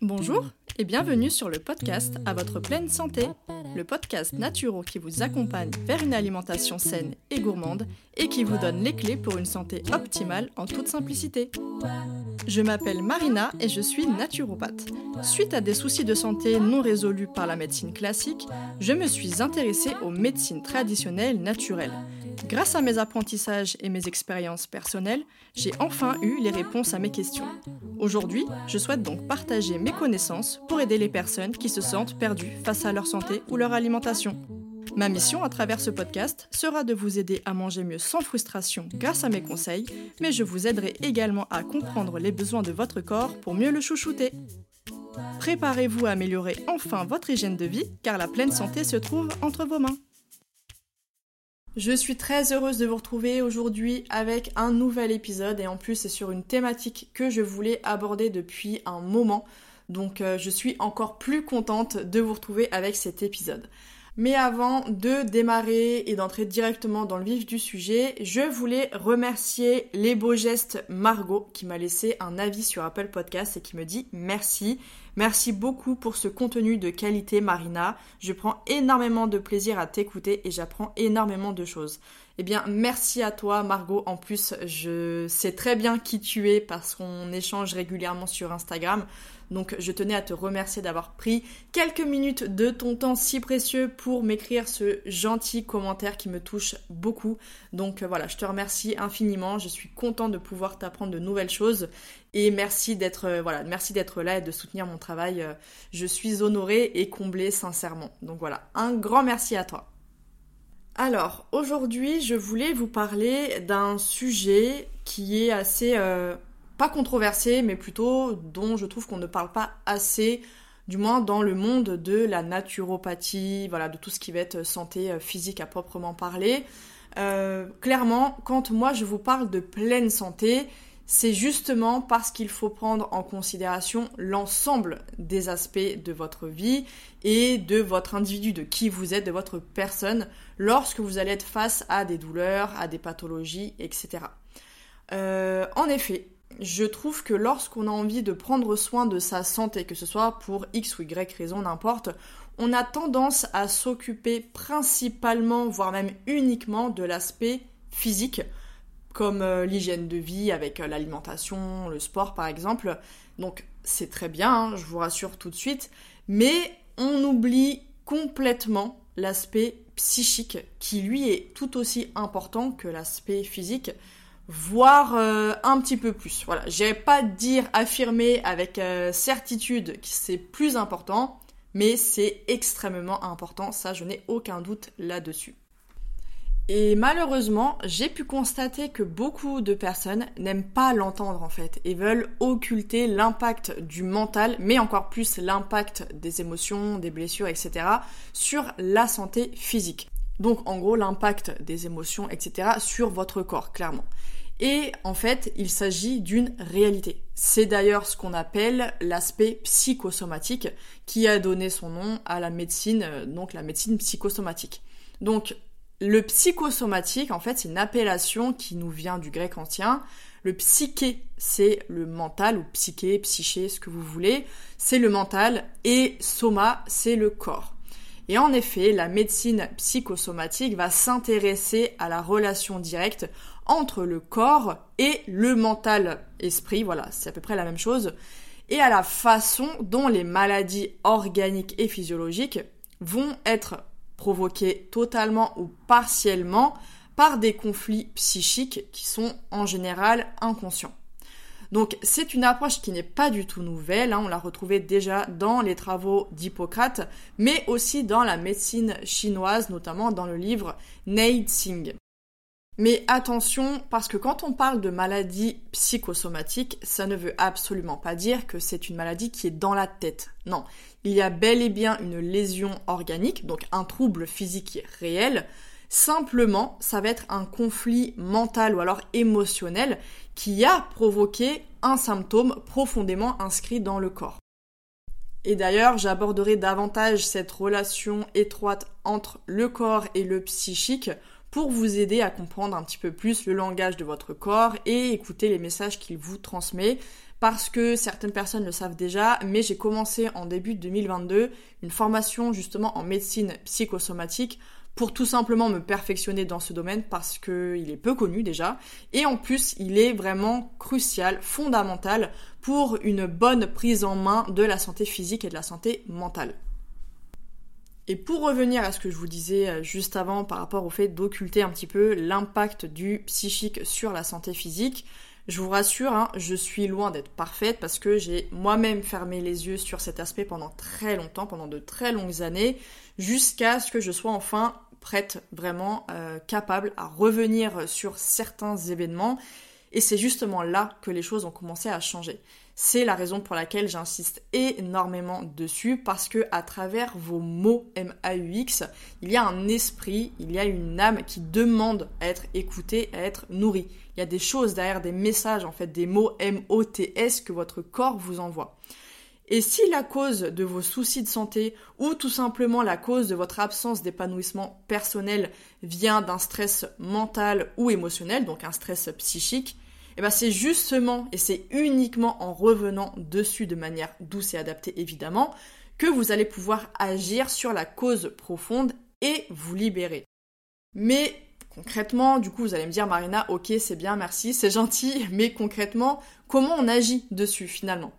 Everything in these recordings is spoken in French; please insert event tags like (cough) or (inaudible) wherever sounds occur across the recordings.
Bonjour et bienvenue sur le podcast À votre pleine santé, le podcast naturel qui vous accompagne vers une alimentation saine et gourmande et qui vous donne les clés pour une santé optimale en toute simplicité. Je m'appelle Marina et je suis naturopathe. Suite à des soucis de santé non résolus par la médecine classique, je me suis intéressée aux médecines traditionnelles naturelles. Grâce à mes apprentissages et mes expériences personnelles, j'ai enfin eu les réponses à mes questions. Aujourd'hui, je souhaite donc partager mes connaissances pour aider les personnes qui se sentent perdues face à leur santé ou leur alimentation. Ma mission à travers ce podcast sera de vous aider à manger mieux sans frustration grâce à mes conseils, mais je vous aiderai également à comprendre les besoins de votre corps pour mieux le chouchouter. Préparez-vous à améliorer enfin votre hygiène de vie car la pleine santé se trouve entre vos mains. Je suis très heureuse de vous retrouver aujourd'hui avec un nouvel épisode et en plus c'est sur une thématique que je voulais aborder depuis un moment. Donc euh, je suis encore plus contente de vous retrouver avec cet épisode. Mais avant de démarrer et d'entrer directement dans le vif du sujet, je voulais remercier les beaux gestes Margot qui m'a laissé un avis sur Apple Podcast et qui me dit merci. Merci beaucoup pour ce contenu de qualité Marina. Je prends énormément de plaisir à t'écouter et j'apprends énormément de choses. Eh bien, merci à toi, Margot. En plus, je sais très bien qui tu es parce qu'on échange régulièrement sur Instagram. Donc, je tenais à te remercier d'avoir pris quelques minutes de ton temps si précieux pour m'écrire ce gentil commentaire qui me touche beaucoup. Donc, voilà, je te remercie infiniment. Je suis contente de pouvoir t'apprendre de nouvelles choses et merci d'être euh, voilà, merci d'être là et de soutenir mon travail. Euh, je suis honorée et comblée sincèrement. Donc voilà, un grand merci à toi. Alors, aujourd'hui, je voulais vous parler d'un sujet qui est assez, euh, pas controversé, mais plutôt dont je trouve qu'on ne parle pas assez, du moins dans le monde de la naturopathie, voilà, de tout ce qui va être santé euh, physique à proprement parler. Euh, clairement, quand moi je vous parle de pleine santé, c'est justement parce qu'il faut prendre en considération l'ensemble des aspects de votre vie et de votre individu, de qui vous êtes, de votre personne, lorsque vous allez être face à des douleurs, à des pathologies, etc. Euh, en effet, je trouve que lorsqu'on a envie de prendre soin de sa santé, que ce soit pour X ou Y raison, n'importe, on a tendance à s'occuper principalement, voire même uniquement de l'aspect physique, comme euh, l'hygiène de vie avec euh, l'alimentation, le sport par exemple. Donc c'est très bien, hein, je vous rassure tout de suite, mais on oublie complètement l'aspect psychique qui lui est tout aussi important que l'aspect physique, voire euh, un petit peu plus. Voilà, j'irai pas dire affirmer avec certitude que c'est plus important, mais c'est extrêmement important, ça je n'ai aucun doute là-dessus. Et malheureusement, j'ai pu constater que beaucoup de personnes n'aiment pas l'entendre en fait et veulent occulter l'impact du mental, mais encore plus l'impact des émotions, des blessures, etc. sur la santé physique. Donc en gros l'impact des émotions, etc. sur votre corps, clairement. Et en fait, il s'agit d'une réalité. C'est d'ailleurs ce qu'on appelle l'aspect psychosomatique qui a donné son nom à la médecine, euh, donc la médecine psychosomatique. Donc le psychosomatique, en fait, c'est une appellation qui nous vient du grec ancien. Le psyché, c'est le mental, ou psyché, psyché, ce que vous voulez, c'est le mental, et soma, c'est le corps. Et en effet, la médecine psychosomatique va s'intéresser à la relation directe entre le corps et le mental esprit, voilà, c'est à peu près la même chose, et à la façon dont les maladies organiques et physiologiques vont être provoqués totalement ou partiellement par des conflits psychiques qui sont en général inconscients. Donc c'est une approche qui n'est pas du tout nouvelle, hein. on l'a retrouvée déjà dans les travaux d'Hippocrate, mais aussi dans la médecine chinoise, notamment dans le livre Nei Tsing. Mais attention, parce que quand on parle de maladie psychosomatique, ça ne veut absolument pas dire que c'est une maladie qui est dans la tête. Non, il y a bel et bien une lésion organique, donc un trouble physique réel. Simplement, ça va être un conflit mental ou alors émotionnel qui a provoqué un symptôme profondément inscrit dans le corps. Et d'ailleurs, j'aborderai davantage cette relation étroite entre le corps et le psychique pour vous aider à comprendre un petit peu plus le langage de votre corps et écouter les messages qu'il vous transmet parce que certaines personnes le savent déjà, mais j'ai commencé en début 2022 une formation justement en médecine psychosomatique pour tout simplement me perfectionner dans ce domaine parce qu'il est peu connu déjà et en plus il est vraiment crucial, fondamental pour une bonne prise en main de la santé physique et de la santé mentale. Et pour revenir à ce que je vous disais euh, juste avant par rapport au fait d'occulter un petit peu l'impact du psychique sur la santé physique, je vous rassure, hein, je suis loin d'être parfaite parce que j'ai moi-même fermé les yeux sur cet aspect pendant très longtemps, pendant de très longues années, jusqu'à ce que je sois enfin prête, vraiment euh, capable à revenir sur certains événements. Et c'est justement là que les choses ont commencé à changer. C'est la raison pour laquelle j'insiste énormément dessus parce que à travers vos mots M-A-U-X, il y a un esprit, il y a une âme qui demande à être écoutée, à être nourrie. Il y a des choses derrière des messages, en fait, des mots M-O-T-S que votre corps vous envoie. Et si la cause de vos soucis de santé ou tout simplement la cause de votre absence d'épanouissement personnel vient d'un stress mental ou émotionnel, donc un stress psychique, eh ben c'est justement et c'est uniquement en revenant dessus de manière douce et adaptée évidemment que vous allez pouvoir agir sur la cause profonde et vous libérer. Mais concrètement, du coup, vous allez me dire Marina, OK, c'est bien, merci, c'est gentil, (laughs) mais concrètement, comment on agit dessus finalement?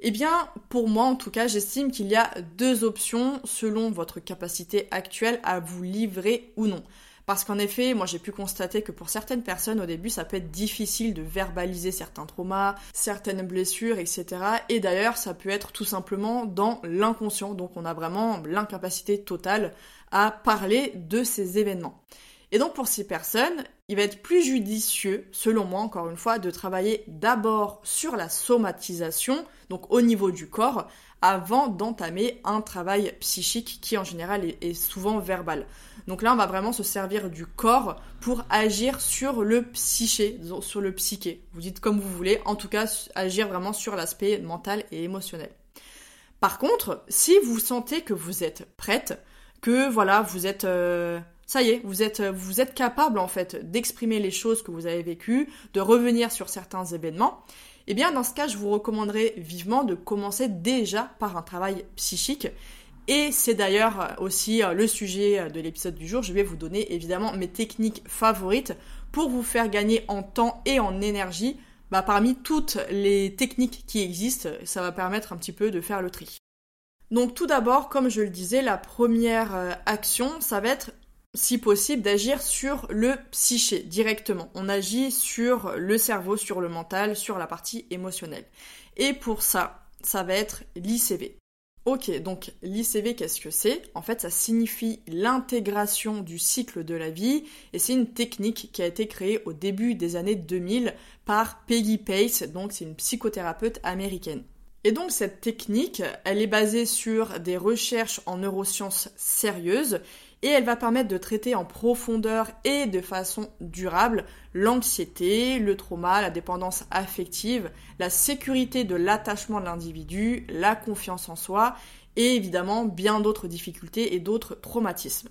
Eh bien, pour moi en tout cas, j'estime qu'il y a deux options selon votre capacité actuelle à vous livrer ou non. Parce qu'en effet, moi j'ai pu constater que pour certaines personnes au début ça peut être difficile de verbaliser certains traumas, certaines blessures, etc. Et d'ailleurs ça peut être tout simplement dans l'inconscient, donc on a vraiment l'incapacité totale à parler de ces événements. Et donc pour ces personnes, il va être plus judicieux, selon moi encore une fois, de travailler d'abord sur la somatisation, donc au niveau du corps, avant d'entamer un travail psychique qui en général est, souvent verbal. Donc là, on va vraiment se servir du corps pour agir sur le psyché, sur le psyché. Vous dites comme vous voulez, en tout cas agir vraiment sur l'aspect mental et émotionnel. Par contre, si vous sentez que vous êtes prête, que voilà, vous êtes euh, ça y est, vous êtes, vous êtes capable en fait d'exprimer les choses que vous avez vécues, de revenir sur certains événements, eh bien dans ce cas, je vous recommanderais vivement de commencer déjà par un travail psychique. Et c'est d'ailleurs aussi euh, le sujet de l'épisode du jour. Je vais vous donner évidemment mes techniques favorites pour vous faire gagner en temps et en énergie. Bah, parmi toutes les techniques qui existent, ça va permettre un petit peu de faire le tri. Donc tout d'abord, comme je le disais, la première euh, action, ça va être si possible, d'agir sur le psyché directement. On agit sur le cerveau, sur le mental, sur la partie émotionnelle. Et pour ça, ça va être l'ICV. Ok, donc l'ICV, qu'est-ce que c'est? En fait, ça signifie l'intégration du cycle de la vie et c'est une technique qui a été créée au début des années 2000 par Peggy Pace, donc c'est une psychothérapeute américaine. Et donc cette technique, elle est basée sur des recherches en neurosciences sérieuses et elle va permettre de traiter en profondeur et de façon durable l'anxiété, le trauma, la dépendance affective, la sécurité de l'attachement de l'individu, la confiance en soi et évidemment bien d'autres difficultés et d'autres traumatismes.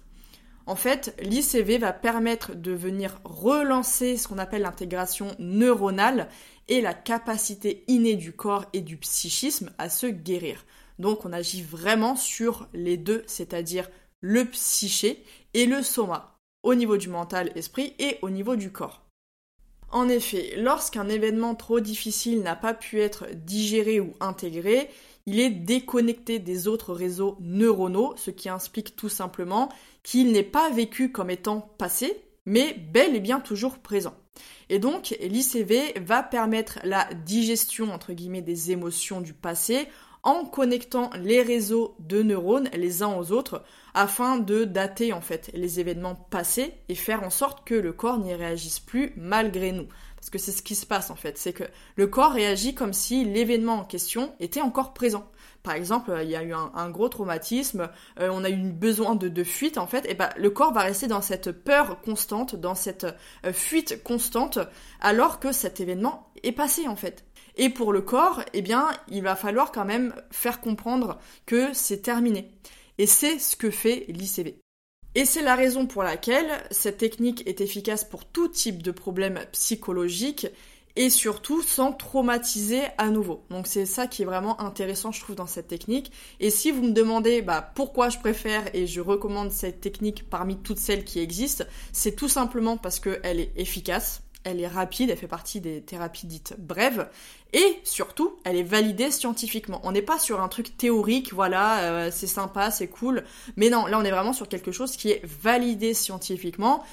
En fait, l'ICV va permettre de venir relancer ce qu'on appelle l'intégration neuronale et la capacité innée du corps et du psychisme à se guérir. Donc on agit vraiment sur les deux, c'est-à-dire le psyché et le soma, au niveau du mental, esprit et au niveau du corps. En effet, lorsqu'un événement trop difficile n'a pas pu être digéré ou intégré, il est déconnecté des autres réseaux neuronaux, ce qui implique tout simplement qu'il n'est pas vécu comme étant passé, mais bel et bien toujours présent. Et donc, l'ICV va permettre la digestion, entre guillemets, des émotions du passé en connectant les réseaux de neurones les uns aux autres afin de dater en fait les événements passés et faire en sorte que le corps n'y réagisse plus malgré nous. Parce que c'est ce qui se passe en fait, c'est que le corps réagit comme si l'événement en question était encore présent. Par exemple, il y a eu un, gros traumatisme, euh, on a eu besoin de, fuite en fait, et ben le corps va rester dans cette peur constante, dans cette euh, fuite constante, alors que cet événement est passé en fait. Et pour le corps, eh bien, il va falloir quand même faire comprendre que c'est terminé. Et c'est ce que fait l'ICV. Et c'est la raison pour laquelle cette technique est efficace pour tout type de problème psychologique et surtout sans traumatiser à nouveau. Donc c'est ça qui est vraiment intéressant je trouve dans cette technique. Et si vous me demandez bah, pourquoi je préfère et je recommande cette technique parmi toutes celles qui existent, c'est tout simplement parce qu'elle est efficace, elle est rapide, elle fait partie des thérapies dites brèves, et surtout, elle est validée scientifiquement. On n'est pas sur un truc théorique, voilà, euh, c'est sympa, c'est cool, mais non, là on est vraiment sur quelque chose qui est validé scientifiquement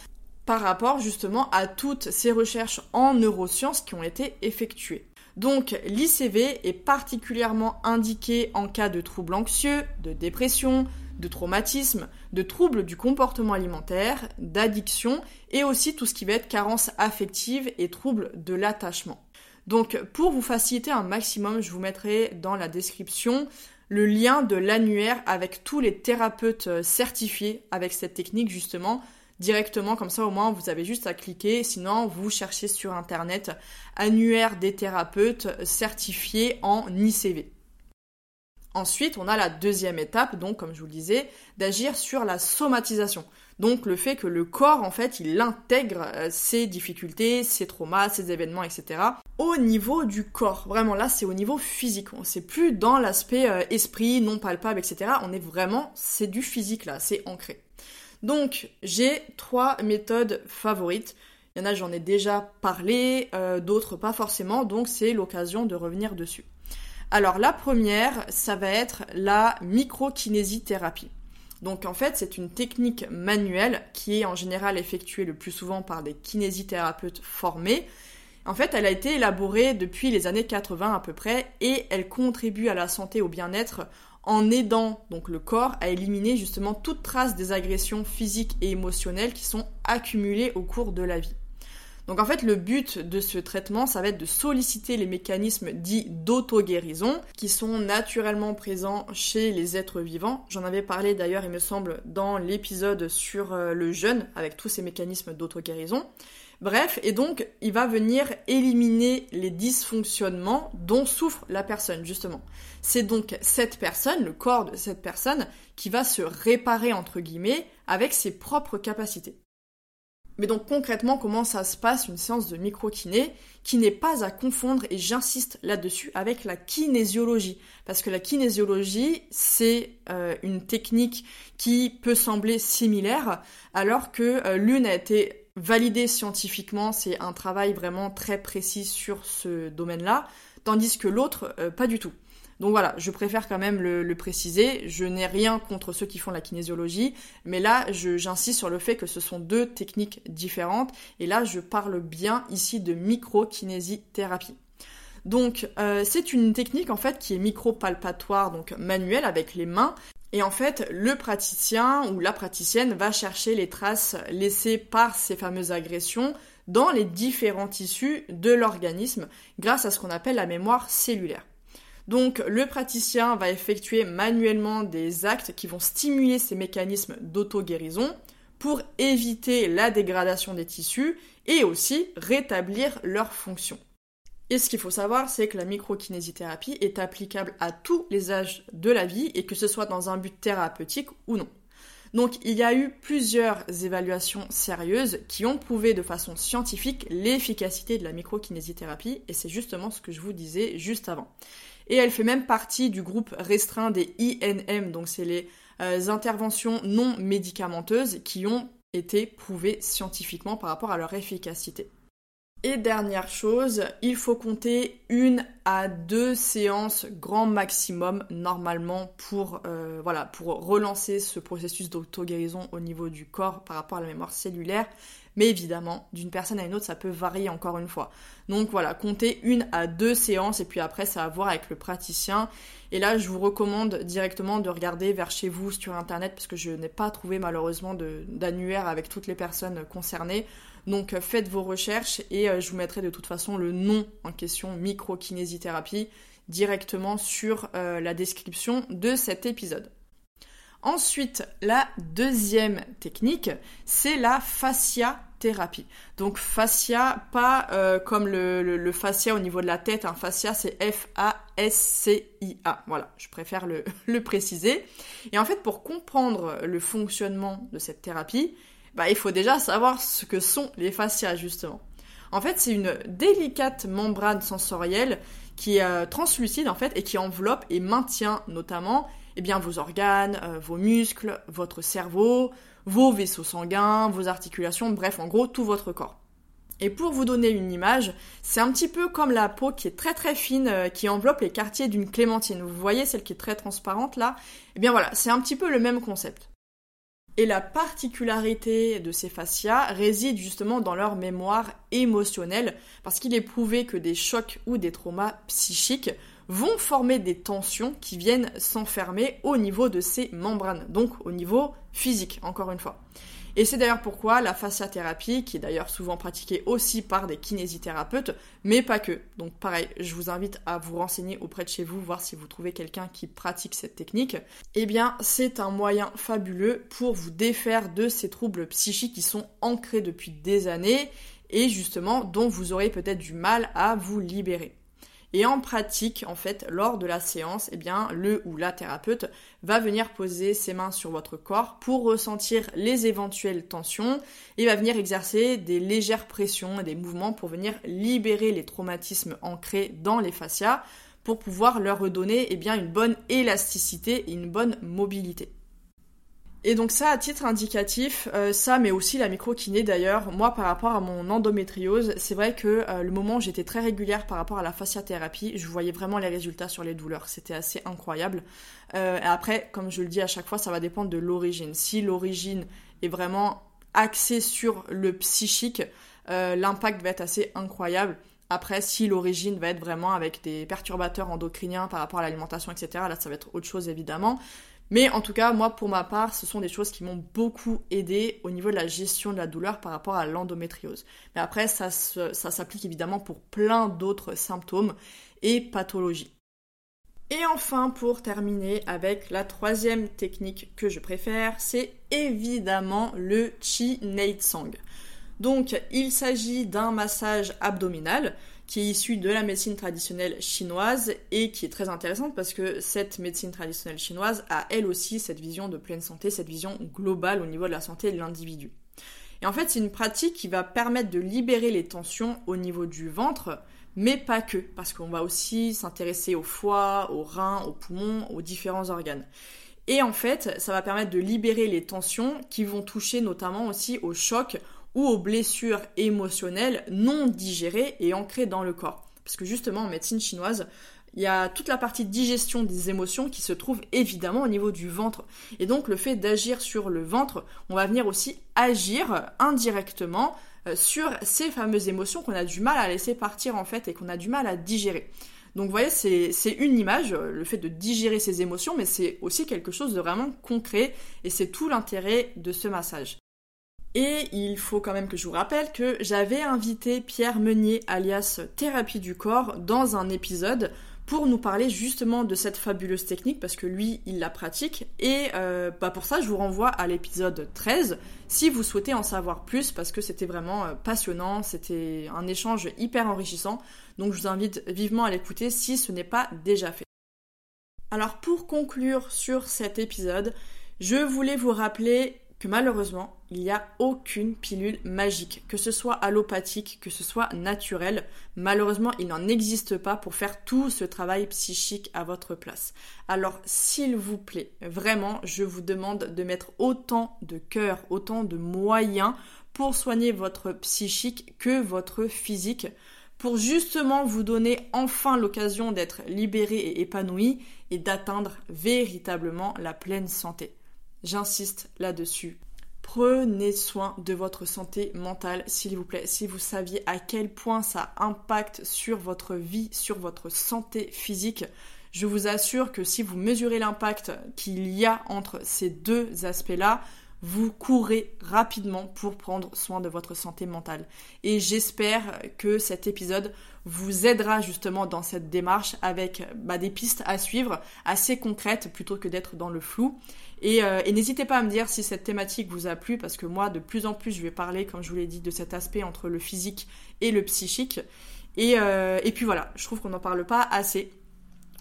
par rapport justement à toutes ces recherches en neurosciences qui ont été effectuées. Donc l'ICV est particulièrement indiqué en cas de troubles anxieux, de dépression, de traumatisme, de troubles du comportement alimentaire, d'addiction et aussi tout ce qui va être carence affective et troubles de l'attachement. Donc pour vous faciliter un maximum, je vous mettrai dans la description le lien de l'annuaire avec tous les thérapeutes euh, certifiés avec cette technique justement directement comme ça au moins vous avez juste à cliquer sinon vous cherchez sur internet annuaire des thérapeutes certifiés en ICV. Ensuite, on a la deuxième étape, donc comme je vous le disais, d'agir sur la somatisation. Donc le fait que le corps, en fait, il intègre euh, ses difficultés, ses traumas, ses événements, etc. au niveau du corps. Vraiment, là, c'est au niveau physique. On sait plus dans l'aspect euh, esprit, non palpable, etc. On est vraiment, c'est du physique là, c'est ancré. Donc, j'ai trois méthodes favorites. Il y en a, j'en ai déjà parlé, euh, d'autres pas forcément, donc c'est l'occasion de revenir dessus. Alors la première, ça va être la microkinésithérapie. Donc en fait, c'est une technique manuelle qui est en général effectuée le plus souvent par des kinésithérapeutes formés. En fait, elle a été élaborée depuis les années 80 à peu près et elle contribue à la santé au bien-être en aidant donc le corps à éliminer justement toute trace des agressions physiques et émotionnelles qui sont accumulées au cours de la vie. Donc en fait, le but de ce traitement, ça va être de solliciter les mécanismes dits d'auto-guérison qui sont naturellement présents chez les êtres vivants. J'en avais parlé d'ailleurs, il me semble, dans l'épisode sur euh, le jeûne avec tous ces mécanismes d'auto-guérison. Bref, et donc il va venir éliminer les dysfonctionnements dont souffre la personne, justement. C'est donc cette personne, le corps de cette personne, qui va se réparer, entre guillemets, avec ses propres capacités. Mais donc concrètement, comment ça se passe une séance de micro-kiné qui n'est pas à confondre, et j'insiste là-dessus, avec la kinésiologie. Parce que la kinésiologie, c'est euh, une technique qui peut sembler similaire, alors que euh, l'une a été validée scientifiquement, c'est un travail vraiment très précis sur ce domaine-là, tandis que l'autre, euh, pas du tout. Donc voilà, je préfère quand même le, préciser. Je n'ai rien contre ceux qui font la kinésiologie, mais là, j'insiste sur le fait que ce sont deux techniques différentes. Et là, je parle bien ici de micro-kinésithérapie. Donc, euh, c'est une technique en fait qui est micro-palpatoire, donc manuelle avec les mains. Et en fait, le praticien ou la praticienne va chercher les traces laissées par ces fameuses agressions dans les différents tissus de l'organisme grâce à ce qu'on appelle la mémoire cellulaire. Donc le praticien va effectuer manuellement des actes qui vont stimuler ces mécanismes d'auto-guérison pour éviter la dégradation des tissus et aussi rétablir leur fonction. Et ce qu'il faut savoir, c'est que la microkinésithérapie est applicable à tous les âges de la vie et que ce soit dans un but thérapeutique ou non. Donc il y a eu plusieurs évaluations sérieuses qui ont prouvé de façon scientifique l'efficacité de la microkinésithérapie et c'est justement ce que je vous disais juste avant et elle fait même partie du groupe restreint des INM, donc c'est les euh, interventions non médicamenteuses qui ont été prouvées scientifiquement par rapport à leur efficacité. Et dernière chose, il faut compter une à deux séances grand maximum normalement pour, euh, pour relancer ce processus d'auto-guérison au niveau du corps par rapport à la mémoire cellulaire. Mais évidemment, d'une personne à une autre, ça peut varier encore une fois. Donc voilà, comptez une à deux séances et puis après, ça va voir avec le praticien. Et là, je vous recommande directement de regarder vers chez vous sur Internet parce que je n'ai pas trouvé malheureusement d'annuaire avec toutes les personnes concernées. Donc euh, faites vos recherches et euh, je vous mettrai de toute façon le nom en question microkinésithérapie directement sur euh, la description de cet épisode. Ensuite, la deuxième technique, c'est la fascia thérapie. Donc fascia, pas euh, comme le, fascia au niveau de la tête, un hein. fascia c'est F-A-S-C-I-A. Voilà, je préfère (laughs) le, préciser. Et en fait, pour comprendre le fonctionnement de cette thérapie, bah, il faut déjà savoir ce que sont les fascias justement. En fait, c'est une délicate membrane sensorielle qui est euh, translucide en fait et qui enveloppe et maintient notamment eh bien, vos organes, euh, vos muscles, votre cerveau, vos vaisseaux sanguins, vos articulations, bref, en gros, tout votre corps. Et pour vous donner une image, c'est un petit peu comme la peau qui est très très fine, euh, qui enveloppe les quartiers d'une clémentine. Vous voyez celle qui est très transparente là? Eh bien voilà, c'est un petit peu le même concept. Et la particularité de ces fascias réside justement dans leur mémoire émotionnelle, parce qu'il est prouvé que des chocs ou des traumas psychiques vont former des tensions qui viennent s'enfermer au niveau de ces membranes, donc au niveau physique, encore une fois. Et c'est d'ailleurs pourquoi la fasciathérapie, qui est d'ailleurs souvent pratiquée aussi par des kinésithérapeutes, mais pas que. Donc pareil, je vous invite à vous renseigner auprès de chez vous, voir si vous trouvez quelqu'un qui pratique cette technique. Eh bien, c'est un moyen fabuleux pour vous défaire de ces troubles psychiques qui sont ancrés depuis des années et justement dont vous aurez peut-être du mal à vous libérer. Et en pratique, en fait, lors de la séance, eh bien, le ou la thérapeute va venir poser ses mains sur votre corps pour ressentir les éventuelles tensions et va venir exercer des légères pressions et des mouvements pour venir libérer les traumatismes ancrés dans les fascias pour pouvoir leur redonner eh une bonne élasticité et une bonne mobilité. Et donc ça, à titre indicatif, euh, ça, mais aussi la microkiné d'ailleurs, moi par rapport à mon endométriose, c'est vrai que euh, le moment où j'étais très régulière par rapport à la fasciathérapie, je voyais vraiment les résultats sur les douleurs. C'était assez incroyable. Euh, après, comme je le dis à chaque fois, ça va dépendre de l'origine. Si l'origine est vraiment axée sur le psychique, l'impact va être assez incroyable. Après, si l'origine va être vraiment avec des perturbateurs endocriniens par rapport à l'alimentation, etc., là, ça va être autre chose évidemment. Mais en tout cas, moi, pour ma part, ce sont des choses qui m'ont beaucoup aidé au niveau de la gestion de la douleur par rapport à l'endométriose. Mais après, ça, s'applique évidemment pour plein d'autres symptômes et pathologies. Et enfin, pour terminer avec la troisième technique que je préfère, c'est évidemment le Chi Nate Sang. Donc, il s'agit d'un massage abdominal qui est issue de la médecine traditionnelle chinoise et qui est très intéressante parce que cette médecine traditionnelle chinoise a elle aussi cette vision de pleine santé, cette vision globale au niveau de la santé de l'individu. Et en fait, c'est une pratique qui va permettre de libérer les tensions au niveau du ventre, mais pas que, parce qu'on va aussi s'intéresser au foie, aux reins, aux poumons, aux différents organes. Et en fait, ça va permettre de libérer les tensions qui vont toucher notamment aussi au choc, ou aux blessures émotionnelles non digérées et ancrées dans le corps. Parce que justement, en médecine chinoise, il y a toute la partie digestion des émotions qui se trouve évidemment au niveau du ventre. Et donc le fait d'agir sur le ventre, on va venir aussi agir indirectement euh, sur ces fameuses émotions qu'on a du mal à laisser partir en fait et qu'on a du mal à digérer. Donc vous voyez, c'est une image, euh, le fait de digérer ces émotions, mais c'est aussi quelque chose de vraiment concret et c'est tout l'intérêt de ce massage. Et il faut quand même que je vous rappelle que j'avais invité Pierre Meunier, alias Thérapie du corps, dans un épisode pour nous parler justement de cette fabuleuse technique parce que lui il la pratique et euh, bah pour ça je vous renvoie à l'épisode 13 si vous souhaitez en savoir plus parce que c'était vraiment euh, passionnant, c'était un échange hyper enrichissant donc je vous invite vivement à l'écouter si ce n'est pas déjà fait. Alors pour conclure sur cet épisode, je voulais vous rappeler malheureusement, il n'y a aucune pilule magique, que ce soit allopathique, que ce soit naturel. Malheureusement, il n'en existe pas pour faire tout ce travail psychique à votre place. Alors, s'il vous plaît, vraiment, je vous demande de mettre autant de cœur, autant de moyens pour soigner votre psychique que votre physique pour justement vous donner enfin l'occasion d'être libéré et épanoui et d'atteindre véritablement la pleine santé. J'insiste là-dessus. Prenez soin de votre santé mentale, s'il vous plaît. Si vous saviez à quel point ça impacte sur votre vie, sur votre santé physique, je vous assure que si vous mesurez l'impact qu'il y a entre ces deux aspects-là, vous courez rapidement pour prendre soin de votre santé mentale. Et j'espère que cet épisode vous aidera justement dans cette démarche avec bah, des pistes à suivre assez concrètes plutôt que d'être dans le flou. Euh, et, n'hésitez pas à me dire si cette thématique vous a plu parce que moi de plus en plus je vais parler, comme je vous l'ai dit, de cet aspect entre le physique et le psychique. Et, euh, et puis voilà, je trouve qu'on n'en parle pas assez.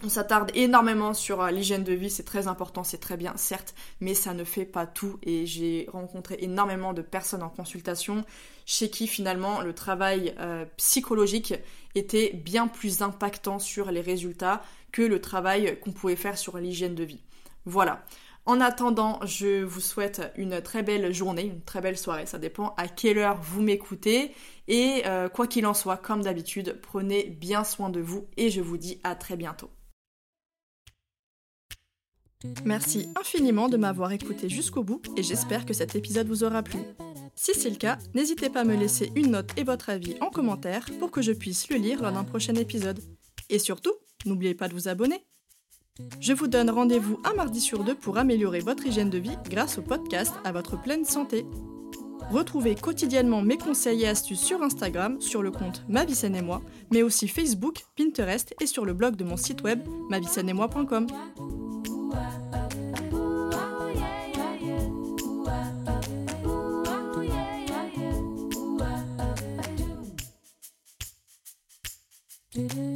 On s'attarde énormément sur euh, l'hygiène de vie, c'est très important, c'est très bien, certes, mais ça ne fait pas tout. Et j'ai rencontré énormément de personnes en consultation chez qui finalement le travail euh, psychologique était bien plus impactant sur les résultats que le travail qu'on pouvait faire sur l'hygiène de vie. Voilà. En attendant, je vous souhaite une très belle journée, une très belle soirée, ça dépend à quelle heure vous m'écoutez. Et euh, quoi qu'il en soit, comme d'habitude, prenez bien soin de vous et je vous dis à très bientôt. Merci infiniment de m'avoir écouté jusqu'au bout et j'espère que cet épisode vous aura plu. Si c'est le cas, n'hésitez pas à me laisser une note et votre avis en commentaire pour que je puisse le lire lors d'un prochain épisode. Et surtout, n'oubliez pas de vous abonner. Je vous donne rendez-vous un mardi sur deux pour améliorer votre hygiène de vie grâce au podcast à votre pleine santé. Retrouvez quotidiennement mes conseils et astuces sur Instagram, sur le compte Ma et moi, mais aussi Facebook, Pinterest et sur le blog de mon site web moi.com. Do-do.